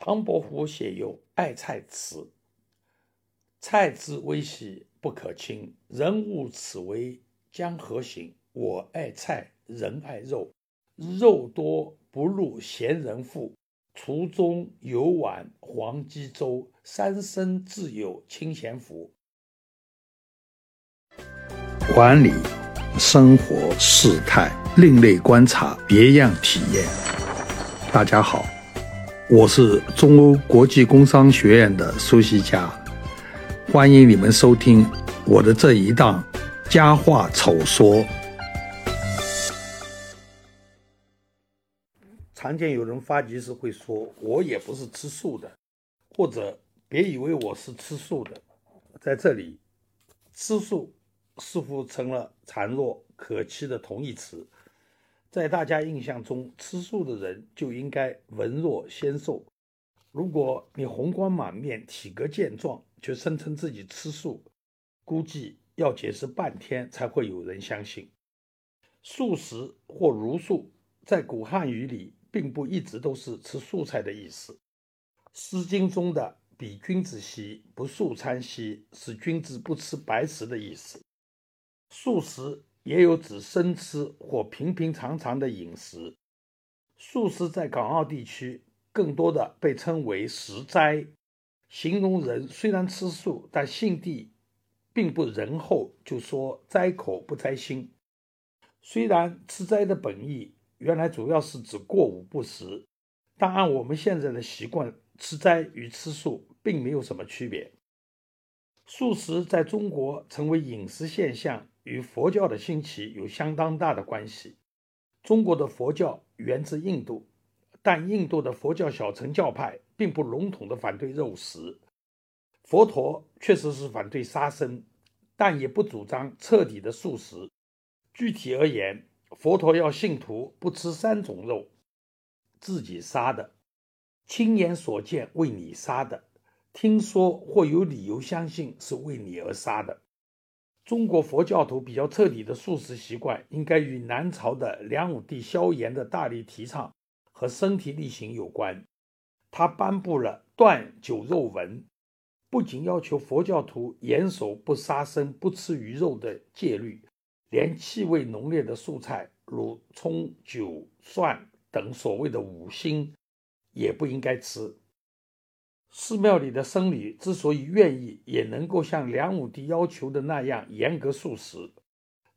唐伯虎写有《爱菜词》：“菜之微细不可轻，人物此为江河行。我爱菜，人爱肉，肉多不入闲人腹。厨中有碗黄鸡粥，三生自有清闲福。”管理生活事态，另类观察，别样体验。大家好。我是中欧国际工商学院的苏西佳，欢迎你们收听我的这一档《佳话丑说》。常见有人发急时会说：“我也不是吃素的，或者别以为我是吃素的。”在这里，“吃素”似乎成了孱弱可欺的同义词。在大家印象中，吃素的人就应该文弱纤瘦。如果你红光满面、体格健壮，却声称自己吃素，估计要解释半天才会有人相信。素食或茹素，在古汉语里并不一直都是吃素菜的意思。《诗经》中的“比君子兮不素餐兮”是君子不吃白食的意思。素食。也有指生吃或平平常常的饮食。素食在港澳地区更多的被称为食斋，形容人虽然吃素，但性地并不仁厚，就说斋口不斋心。虽然吃斋的本意原来主要是指过午不食，但按我们现在的习惯，吃斋与吃素并没有什么区别。素食在中国成为饮食现象。与佛教的兴起有相当大的关系。中国的佛教源自印度，但印度的佛教小乘教派并不笼统的反对肉食。佛陀确实是反对杀生，但也不主张彻底的素食。具体而言，佛陀要信徒不吃三种肉：自己杀的、亲眼所见为你杀的、听说或有理由相信是为你而杀的。中国佛教徒比较彻底的素食习惯，应该与南朝的梁武帝萧衍的大力提倡和身体力行有关。他颁布了断酒肉文，不仅要求佛教徒严守不杀生、不吃鱼肉的戒律，连气味浓烈的素菜如葱、酒、蒜等所谓的五辛也不应该吃。寺庙里的僧侣之所以愿意也能够像梁武帝要求的那样严格素食，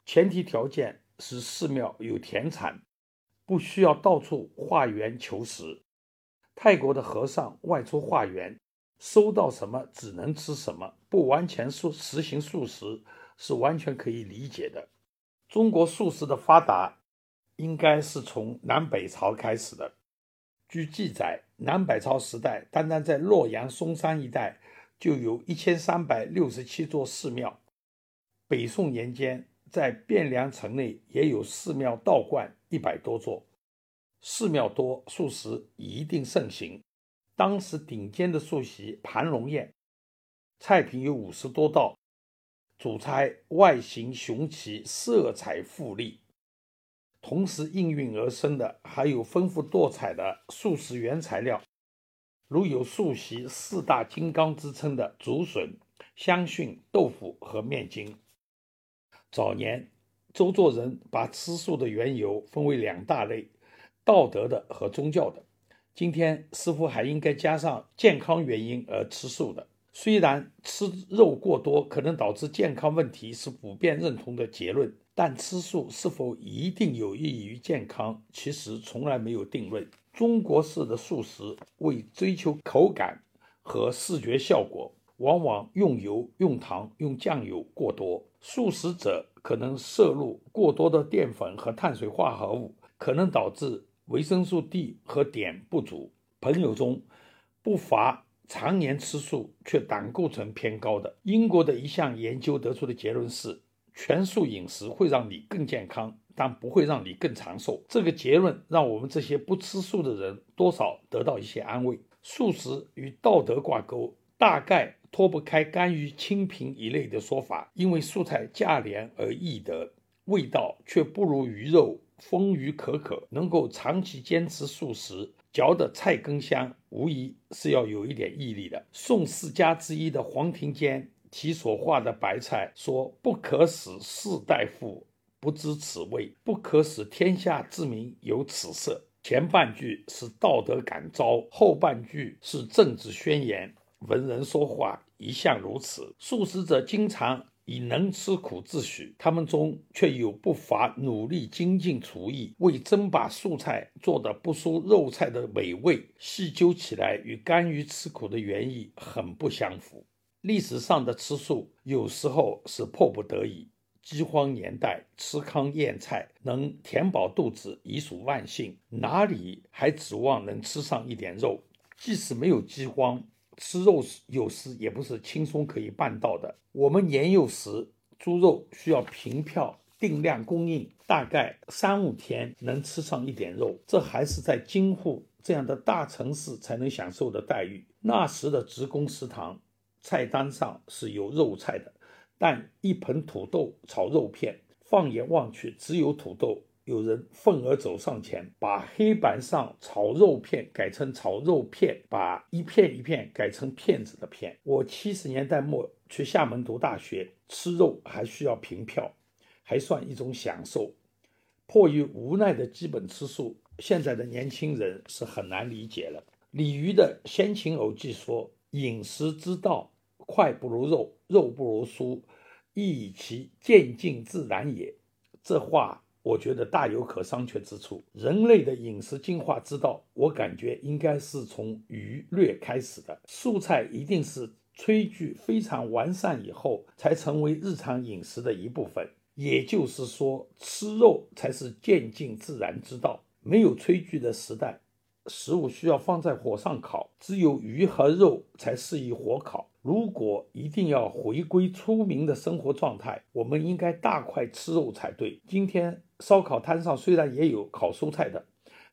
前提条件是寺庙有田产，不需要到处化缘求食。泰国的和尚外出化缘，收到什么只能吃什么，不完全素实行素食是完全可以理解的。中国素食的发达，应该是从南北朝开始的。据记载，南北朝时代，单单在洛阳嵩山一带就有一千三百六十七座寺庙。北宋年间，在汴梁城内也有寺庙道观一百多座。寺庙多，素食一定盛行。当时顶尖的素席盘龙宴，菜品有五十多道，主菜外形雄奇，色彩富丽。同时应运而生的还有丰富多彩的素食原材料，如有素席四大金刚之称的竹笋、香蕈、豆腐和面筋。早年周作人把吃素的缘由分为两大类：道德的和宗教的。今天似乎还应该加上健康原因而吃素的。虽然吃肉过多可能导致健康问题，是普遍认同的结论。但吃素是否一定有益于健康，其实从来没有定论。中国式的素食为追求口感和视觉效果，往往用油、用糖、用酱油过多。素食者可能摄入过多的淀粉和碳水化合物，可能导致维生素 D 和碘不足。朋友中不乏常年吃素却胆固醇偏高的。英国的一项研究得出的结论是。全素饮食会让你更健康，但不会让你更长寿。这个结论让我们这些不吃素的人多少得到一些安慰。素食与道德挂钩，大概脱不开甘于清贫一类的说法。因为素菜价廉而易得，味道却不如鱼肉丰腴可口，能够长期坚持素食，嚼的菜根香，无疑是要有一点毅力的。宋四家之一的黄庭坚题所画的白菜说：“不可使士大夫不知此味，不可使天下之民有此色。”前半句是道德感召，后半句是政治宣言。文人说话一向如此，素食者经常。以能吃苦自诩，他们中却有不乏努力精进厨艺，为真把素菜做得不输肉菜的美味。细究起来，与甘于吃苦的原意很不相符。历史上的吃素，有时候是迫不得已。饥荒年代吃糠咽菜，能填饱肚子已属万幸，哪里还指望能吃上一点肉？即使没有饥荒。吃肉有时也不是轻松可以办到的。我们年幼时，猪肉需要凭票定量供应，大概三五天能吃上一点肉，这还是在京沪这样的大城市才能享受的待遇。那时的职工食堂菜单上是有肉菜的，但一盆土豆炒肉片，放眼望去只有土豆。有人愤而走上前，把黑板上炒肉片改成炒肉片，把一片一片改成片子的片。我七十年代末去厦门读大学，吃肉还需要凭票，还算一种享受。迫于无奈的基本吃素，现在的年轻人是很难理解了。李渔的《先秦偶记》说：“饮食之道，快不如肉，肉不如蔬，亦以其渐进自然也。”这话。我觉得大有可商榷之处。人类的饮食进化之道，我感觉应该是从鱼略开始的。素菜一定是炊具非常完善以后，才成为日常饮食的一部分。也就是说，吃肉才是渐进自然之道。没有炊具的时代，食物需要放在火上烤，只有鱼和肉才适宜火烤。如果一定要回归出名的生活状态，我们应该大块吃肉才对。今天烧烤摊上虽然也有烤蔬菜的，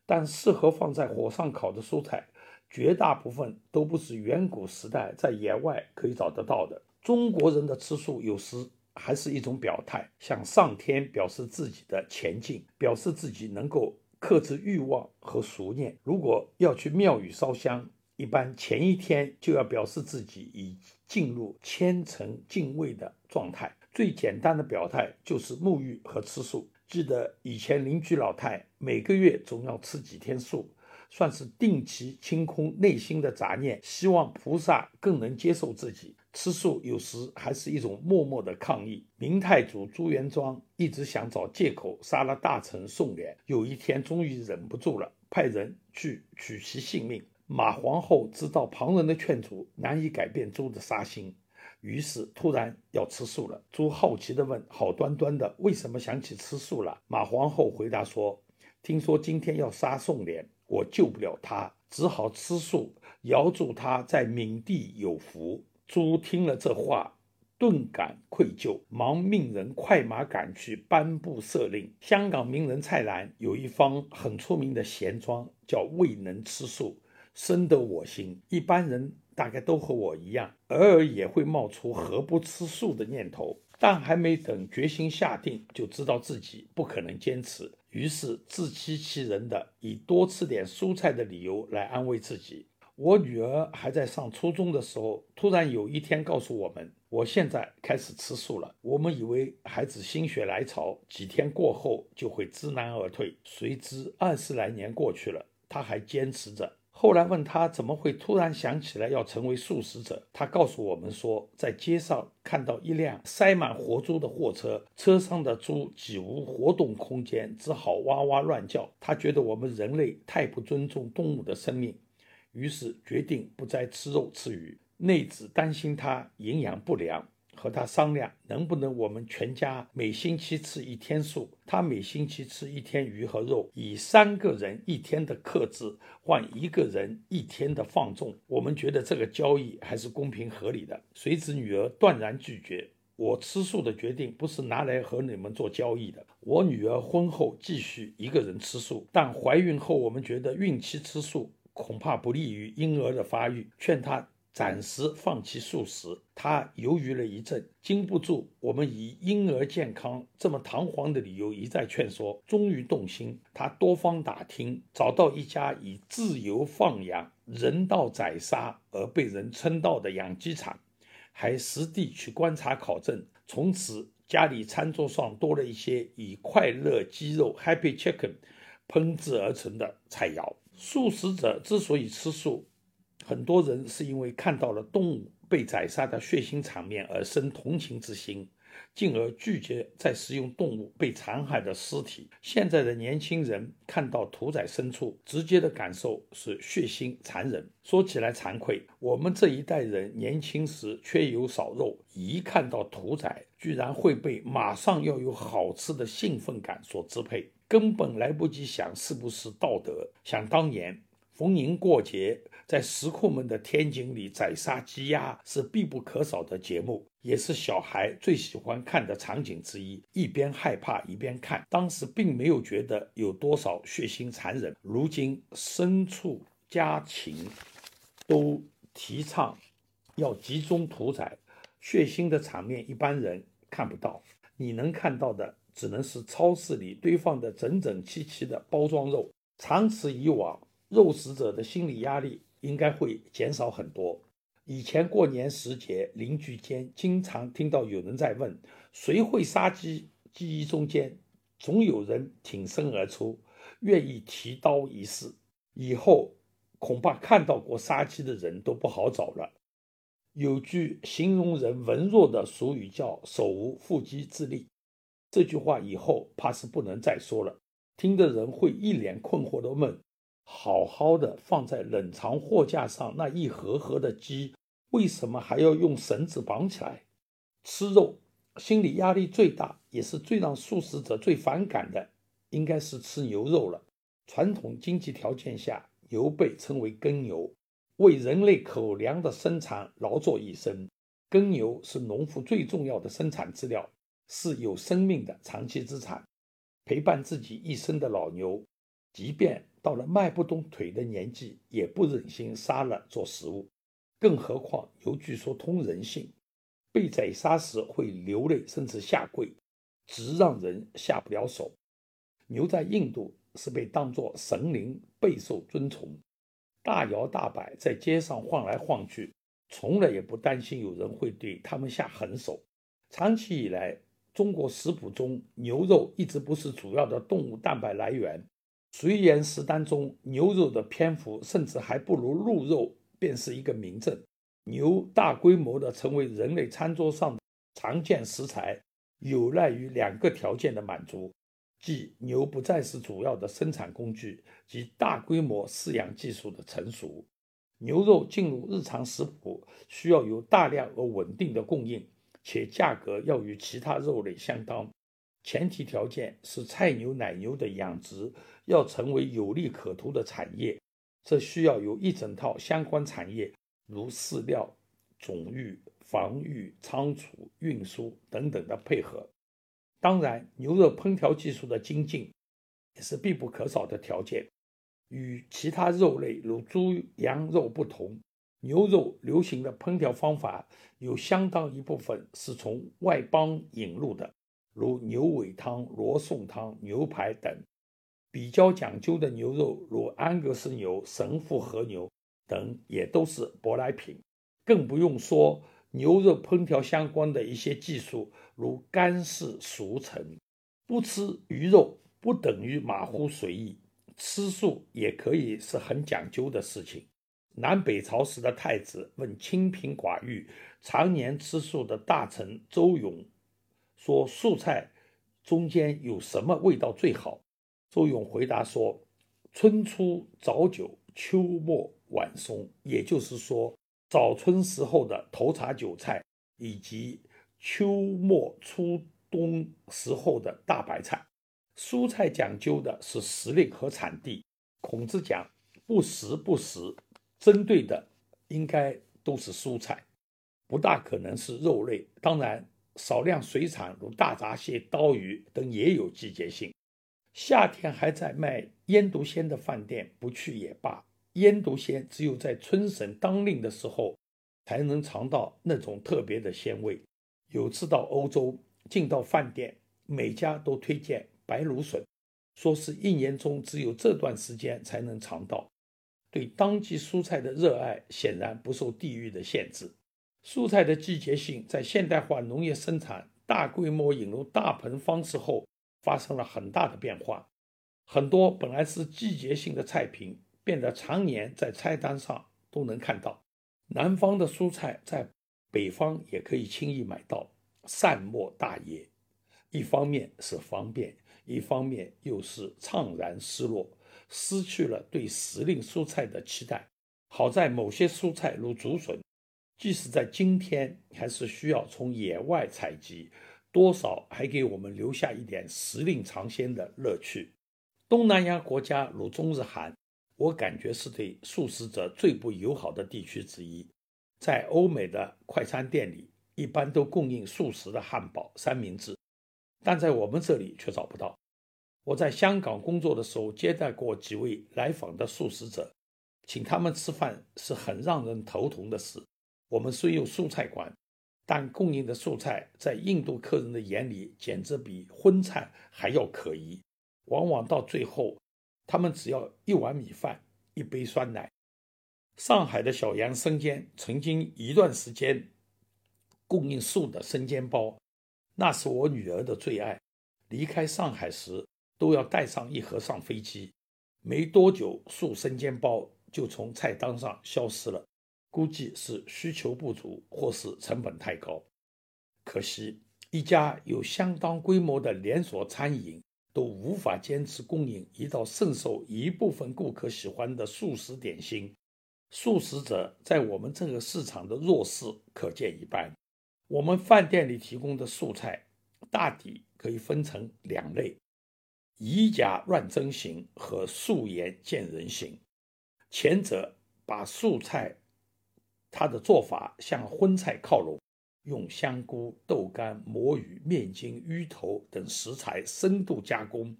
但适合放在火上烤的蔬菜，绝大部分都不是远古时代在野外可以找得到的。中国人的吃素有时还是一种表态，向上天表示自己的前进，表示自己能够克制欲望和俗念。如果要去庙宇烧香，一般前一天就要表示自己已进入虔诚敬畏的状态。最简单的表态就是沐浴和吃素。记得以前邻居老太每个月总要吃几天素，算是定期清空内心的杂念，希望菩萨更能接受自己。吃素有时还是一种默默的抗议。明太祖朱元璋一直想找借口杀了大臣宋濂，有一天终于忍不住了，派人去取其性命。马皇后知道旁人的劝阻难以改变猪的杀心，于是突然要吃素了。猪好奇地问：“好端端的，为什么想起吃素了？”马皇后回答说：“听说今天要杀宋濂，我救不了他，只好吃素，遥祝他在冥地有福。”猪听了这话，顿感愧疚，忙命人快马赶去颁布赦令。香港名人蔡澜有一方很出名的闲庄，叫“未能吃素”。深得我心，一般人大概都和我一样，偶尔也会冒出何不吃素的念头，但还没等决心下定，就知道自己不可能坚持，于是自欺欺人的以多吃点蔬菜的理由来安慰自己。我女儿还在上初中的时候，突然有一天告诉我们，我现在开始吃素了。我们以为孩子心血来潮，几天过后就会知难而退，谁知二十来年过去了，她还坚持着。后来问他怎么会突然想起来要成为素食者，他告诉我们说，在街上看到一辆塞满活猪的货车，车上的猪几无活动空间，只好哇哇乱叫。他觉得我们人类太不尊重动物的生命，于是决定不再吃肉吃鱼。内子担心他营养不良。和他商量，能不能我们全家每星期吃一天素，他每星期吃一天鱼和肉，以三个人一天的克制换一个人一天的放纵。我们觉得这个交易还是公平合理的。谁知女儿断然拒绝，我吃素的决定不是拿来和你们做交易的。我女儿婚后继续一个人吃素，但怀孕后我们觉得孕期吃素恐怕不利于婴儿的发育，劝她。暂时放弃素食，他犹豫了一阵，经不住我们以婴儿健康这么堂皇的理由一再劝说，终于动心。他多方打听，找到一家以自由放养、人道宰杀而被人称道的养鸡场，还实地去观察考证。从此，家里餐桌上多了一些以快乐鸡肉 （Happy Chicken） 烹制而成的菜肴。素食者之所以吃素，很多人是因为看到了动物被宰杀的血腥场面而生同情之心，进而拒绝再食用动物被残害的尸体。现在的年轻人看到屠宰牲畜，直接的感受是血腥残忍。说起来惭愧，我们这一代人年轻时缺油少肉，一看到屠宰，居然会被马上要有好吃的兴奋感所支配，根本来不及想是不是道德。想当年。逢年过节，在石库门的天井里宰杀鸡鸭是必不可少的节目，也是小孩最喜欢看的场景之一。一边害怕一边看，当时并没有觉得有多少血腥残忍。如今牲畜家禽都提倡要集中屠宰，血腥的场面一般人看不到，你能看到的只能是超市里堆放的整整齐齐的包装肉。长此以往。肉食者的心理压力应该会减少很多。以前过年时节，邻居间经常听到有人在问：“谁会杀鸡？”记忆中间总有人挺身而出，愿意提刀一试。以后恐怕看到过杀鸡的人都不好找了。有句形容人文弱的俗语叫“手无缚鸡之力”，这句话以后怕是不能再说了。听的人会一脸困惑地问。好好的放在冷藏货架上那一盒盒的鸡，为什么还要用绳子绑起来？吃肉，心理压力最大，也是最让素食者最反感的，应该是吃牛肉了。传统经济条件下，牛被称为耕牛，为人类口粮的生产劳作一生。耕牛是农夫最重要的生产资料，是有生命的长期资产，陪伴自己一生的老牛，即便。到了迈不动腿的年纪，也不忍心杀了做食物，更何况牛据说通人性，被宰杀时会流泪甚至下跪，直让人下不了手。牛在印度是被当作神灵，备受尊崇，大摇大摆在街上晃来晃去，从来也不担心有人会对他们下狠手。长期以来，中国食谱中牛肉一直不是主要的动物蛋白来源。随言食单中，牛肉的篇幅甚至还不如鹿肉，便是一个明证。牛大规模的成为人类餐桌上的常见食材，有赖于两个条件的满足：即牛不再是主要的生产工具，及大规模饲养技术的成熟。牛肉进入日常食谱，需要有大量而稳定的供应，且价格要与其他肉类相当。前提条件是菜牛、奶牛的养殖要成为有利可图的产业，这需要有一整套相关产业，如饲料、种育、防御、仓储、运输等等的配合。当然，牛肉烹调技术的精进也是必不可少的条件。与其他肉类如猪、羊肉不同，牛肉流行的烹调方法有相当一部分是从外邦引入的。如牛尾汤、罗宋汤、牛排等，比较讲究的牛肉，如安格斯牛、神父和牛等，也都是舶来品。更不用说牛肉烹调相关的一些技术，如干式熟成。不吃鱼肉不等于马虎随意，吃素也可以是很讲究的事情。南北朝时的太子问清贫寡欲、常年吃素的大臣周永。说素菜中间有什么味道最好？周勇回答说：春初早酒，秋末晚松。也就是说，早春时候的头茬韭菜，以及秋末初冬时候的大白菜。蔬菜讲究的是时令和产地。孔子讲不时不食，针对的应该都是蔬菜，不大可能是肉类。当然。少量水产如大闸蟹、刀鱼等也有季节性。夏天还在卖腌笃鲜的饭店不去也罢。腌笃鲜只有在春笋当令的时候才能尝到那种特别的鲜味。有次到欧洲，进到饭店，每家都推荐白芦笋，说是一年中只有这段时间才能尝到。对当季蔬菜的热爱显然不受地域的限制。蔬菜的季节性在现代化农业生产大规模引入大棚方式后发生了很大的变化，很多本来是季节性的菜品变得常年在菜单上都能看到。南方的蔬菜在北方也可以轻易买到，善莫大焉。一方面是方便，一方面又是怅然失落，失去了对时令蔬菜的期待。好在某些蔬菜如竹笋，即使在今天还是需要从野外采集，多少还给我们留下一点时令尝鲜的乐趣。东南亚国家如中日韩。我感觉是对素食者最不友好的地区之一。在欧美的快餐店里，一般都供应素食的汉堡、三明治，但在我们这里却找不到。我在香港工作的时候，接待过几位来访的素食者，请他们吃饭是很让人头疼的事。我们虽有素菜馆，但供应的素菜在印度客人的眼里，简直比荤菜还要可疑，往往到最后。他们只要一碗米饭，一杯酸奶。上海的小杨生煎曾经一段时间供应素的生煎包，那是我女儿的最爱。离开上海时都要带上一盒上飞机。没多久，素生煎包就从菜单上消失了，估计是需求不足，或是成本太高。可惜，一家有相当规模的连锁餐饮。都无法坚持供应一道甚受一部分顾客喜欢的素食点心，素食者在我们这个市场的弱势可见一斑。我们饭店里提供的素菜大抵可以分成两类：以假乱真型和素颜见人型。前者把素菜它的做法向荤菜靠拢。用香菇、豆干、魔芋、面筋、芋头等食材深度加工，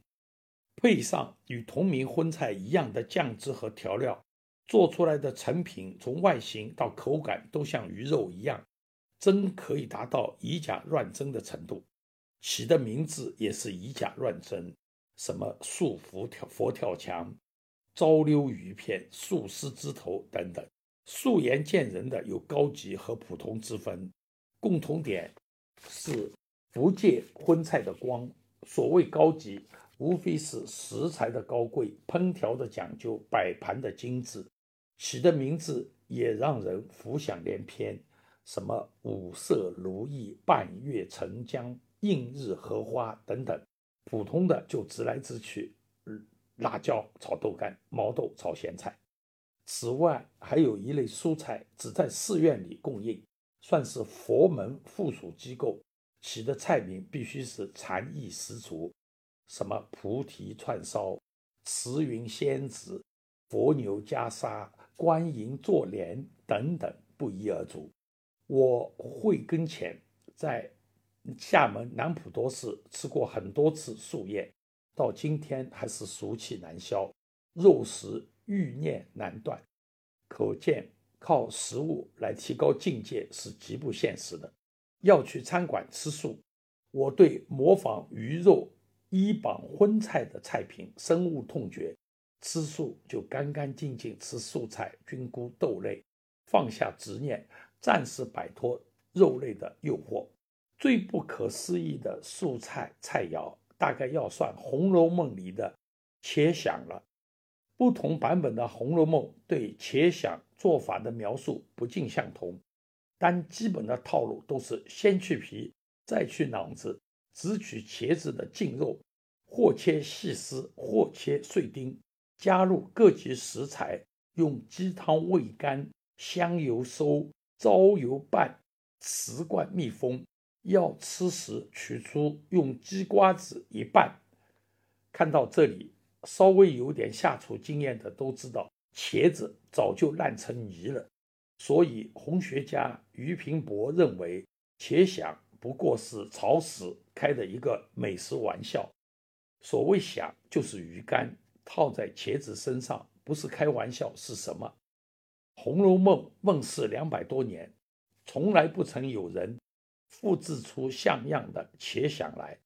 配上与同名荤菜一样的酱汁和调料，做出来的成品从外形到口感都像鱼肉一样，真可以达到以假乱真的程度。起的名字也是以假乱真，什么素佛跳佛跳墙、糟溜鱼片、素狮子头等等，素颜见人的有高级和普通之分。共同点是不借荤菜的光。所谓高级，无非是食材的高贵、烹调的讲究、摆盘的精致。起的名字也让人浮想联翩，什么五色如意、半月沉江、映日荷花等等。普通的就直来直去，辣椒炒豆干、毛豆炒咸菜。此外，还有一类蔬菜只在寺院里供应。算是佛门附属机构起的菜名，必须是禅意十足，什么菩提串烧、慈云仙子、佛牛袈裟、观音坐莲等等，不一而足。我会跟前在厦门南普陀寺吃过很多次素宴，到今天还是俗气难消，肉食欲念难断，可见。靠食物来提高境界是极不现实的。要去餐馆吃素，我对模仿鱼肉、衣绑荤菜的菜品深恶痛绝。吃素就干干净净吃素菜、菌菇、豆类，放下执念，暂时摆脱肉类的诱惑。最不可思议的素菜菜肴，大概要算《红楼梦》里的茄鲞了。不同版本的《红楼梦》对茄鲞做法的描述不尽相同，但基本的套路都是先去皮，再去囊子，只取茄子的净肉，或切细丝，或切碎丁，加入各级食材，用鸡汤煨干，香油收，糟油拌，瓷罐密封。要吃时取出，用鸡瓜子一拌。看到这里。稍微有点下厨经验的都知道，茄子早就烂成泥了。所以，红学家俞平伯认为，茄鲞不过是曹史开的一个美食玩笑。所谓鲞，就是鱼干，套在茄子身上，不是开玩笑是什么？《红楼梦》问世两百多年，从来不曾有人复制出像样的茄想来。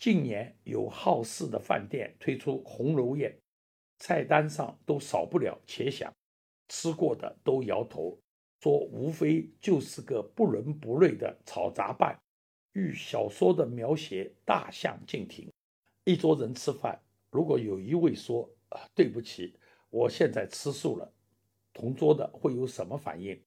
近年有好事的饭店推出红楼宴，菜单上都少不了茄想，吃过的都摇头，说无非就是个不伦不类的炒杂拌，与小说的描写大相径庭。一桌人吃饭，如果有一位说：“啊，对不起，我现在吃素了。”同桌的会有什么反应？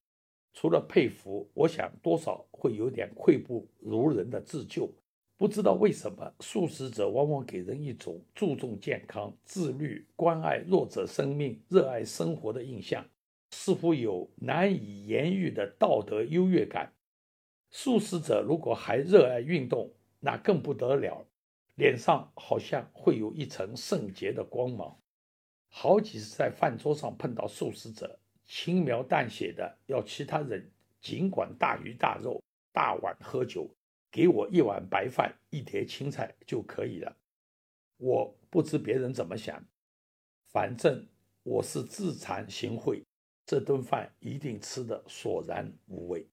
除了佩服，我想多少会有点愧不如人的自救。不知道为什么，素食者往往给人一种注重健康、自律、关爱弱者生命、热爱生活的印象，似乎有难以言喻的道德优越感。素食者如果还热爱运动，那更不得了，脸上好像会有一层圣洁的光芒。好几次在饭桌上碰到素食者，轻描淡写的要其他人尽管大鱼大肉、大碗喝酒。给我一碗白饭，一碟青菜就可以了。我不知别人怎么想，反正我是自惭形秽，这顿饭一定吃得索然无味。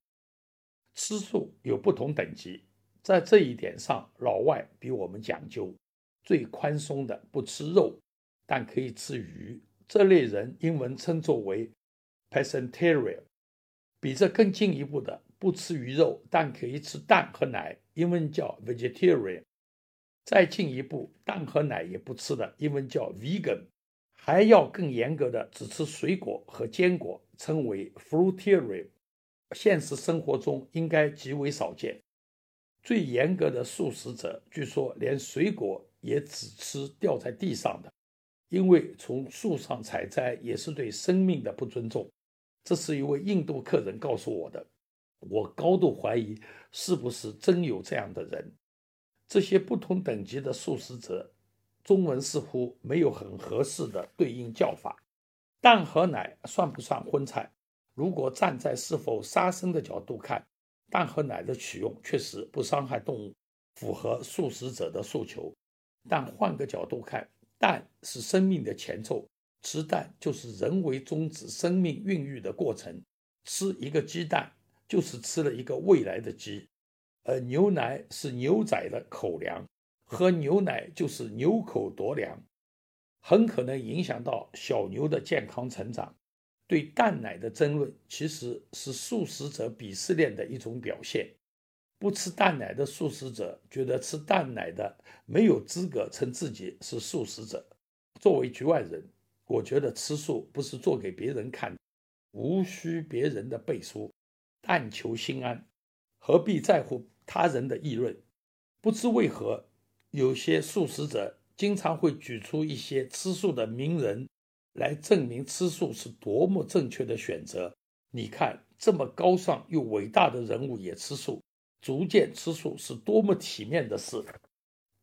吃素有不同等级，在这一点上，老外比我们讲究。最宽松的不吃肉，但可以吃鱼，这类人英文称作为 pescatarian。比这更进一步的。不吃鱼肉，但可以吃蛋和奶，英文叫 vegetarian。再进一步，蛋和奶也不吃的，英文叫 vegan。还要更严格的，只吃水果和坚果，称为 fruitarian。现实生活中应该极为少见。最严格的素食者，据说连水果也只吃掉在地上的，因为从树上采摘也是对生命的不尊重。这是一位印度客人告诉我的。我高度怀疑是不是真有这样的人。这些不同等级的素食者，中文似乎没有很合适的对应叫法。蛋和奶算不算荤菜？如果站在是否杀生的角度看，蛋和奶的取用确实不伤害动物，符合素食者的诉求。但换个角度看，蛋是生命的前奏，吃蛋就是人为终止生命孕育的过程。吃一个鸡蛋。就是吃了一个未来的鸡，而牛奶是牛仔的口粮，喝牛奶就是牛口夺粮，很可能影响到小牛的健康成长。对蛋奶的争论其实是素食者鄙视链的一种表现。不吃蛋奶的素食者觉得吃蛋奶的没有资格称自己是素食者。作为局外人，我觉得吃素不是做给别人看，无需别人的背书。但求心安，何必在乎他人的议论？不知为何，有些素食者经常会举出一些吃素的名人来证明吃素是多么正确的选择。你看，这么高尚又伟大的人物也吃素，逐渐吃素是多么体面的事！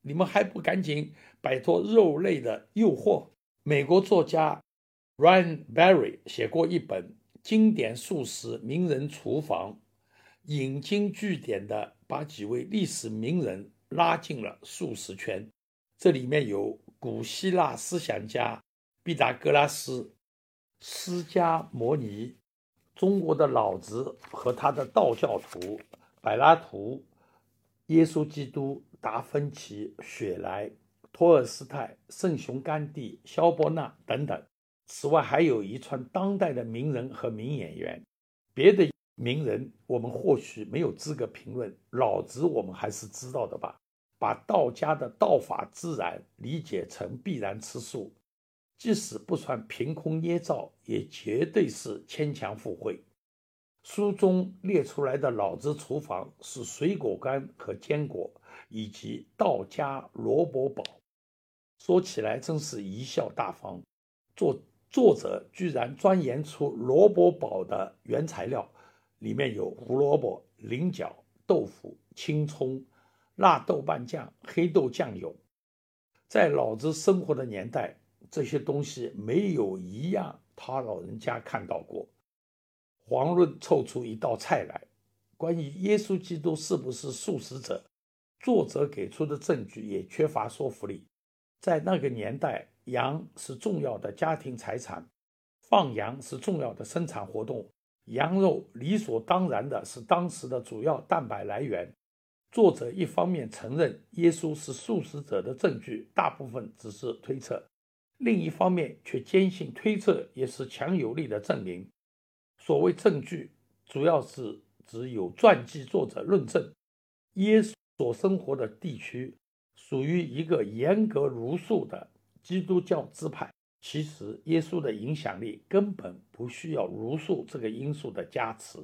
你们还不赶紧摆脱肉类的诱惑？美国作家 Ryan Barry 写过一本。经典素食名人厨房，引经据典的把几位历史名人拉进了素食圈。这里面有古希腊思想家毕达哥拉斯、释迦摩尼、中国的老子和他的道教徒柏拉图、耶稣基督、达芬奇、雪莱、托尔斯泰、圣雄甘地、萧伯纳等等。此外，还有一串当代的名人和名演员。别的名人我们或许没有资格评论，老子我们还是知道的吧？把道家的道法自然理解成必然吃素，即使不算凭空捏造，也绝对是牵强附会。书中列出来的老子厨房是水果干和坚果，以及道家萝卜煲，说起来真是贻笑大方。做。作者居然钻研出萝卜煲的原材料，里面有胡萝卜、菱角、豆腐、青葱、辣豆瓣酱、黑豆酱油。在老子生活的年代，这些东西没有一样他老人家看到过。黄润凑出一道菜来。关于耶稣基督是不是素食者，作者给出的证据也缺乏说服力。在那个年代。羊是重要的家庭财产，放羊是重要的生产活动。羊肉理所当然的是当时的主要蛋白来源。作者一方面承认耶稣是素食者的证据大部分只是推测，另一方面却坚信推测也是强有力的证明。所谓证据，主要是指有传记作者论证耶稣所生活的地区属于一个严格儒术的基督教支派。其实，耶稣的影响力根本不需要儒术这个因素的加持。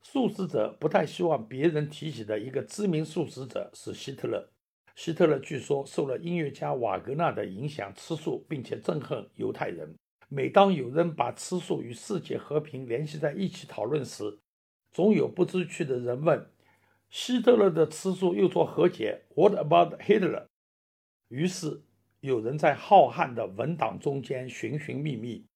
素食者不太希望别人提起的一个知名素食者是希特勒。希特勒据说受了音乐家瓦格纳的影响吃素，并且憎恨犹太人。每当有人把吃素与世界和平联系在一起讨论时，总有不知趣的人问：希特勒的吃素又作何解？What about Hitler？于是有人在浩瀚的文档中间寻寻觅觅，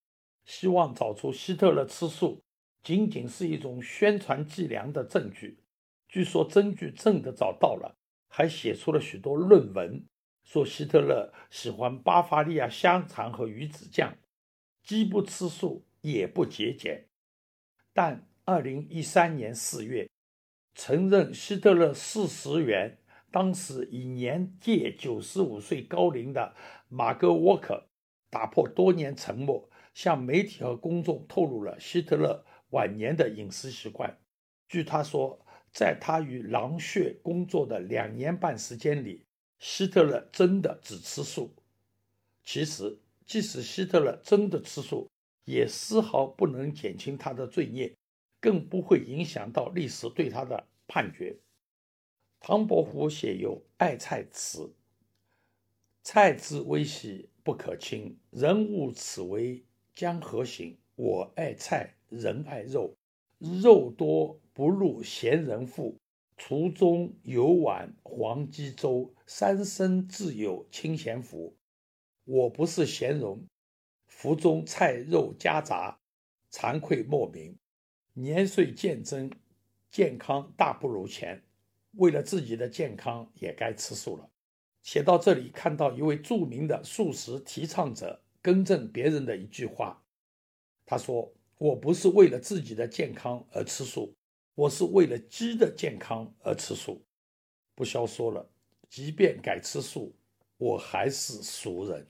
希望找出希特勒吃素。仅仅是一种宣传伎俩的证据。据说证据真的找到了，还写出了许多论文，说希特勒喜欢巴伐利亚香肠和鱼子酱，既不吃素也不节俭。但二零一三年四月，承认希特勒四十元，当时已年届九十五岁高龄的马格沃克，打破多年沉默，向媒体和公众透露了希特勒。晚年的饮食习惯，据他说，在他与狼穴工作的两年半时间里，希特勒真的只吃素。其实，即使希特勒真的吃素，也丝毫不能减轻他的罪孽，更不会影响到历史对他的判决。唐伯虎写有《爱菜词》：“菜之微细不可轻，人物此为江河行。我爱菜。”人爱肉，肉多不入闲人腹。厨中有碗黄鸡粥，三生自有清闲福。我不是闲人，腹中菜肉夹杂，惭愧莫名。年岁渐增，健康大不如前。为了自己的健康，也该吃素了。写到这里，看到一位著名的素食提倡者更正别人的一句话，他说。我不是为了自己的健康而吃素，我是为了鸡的健康而吃素。不消说了，即便改吃素，我还是俗人。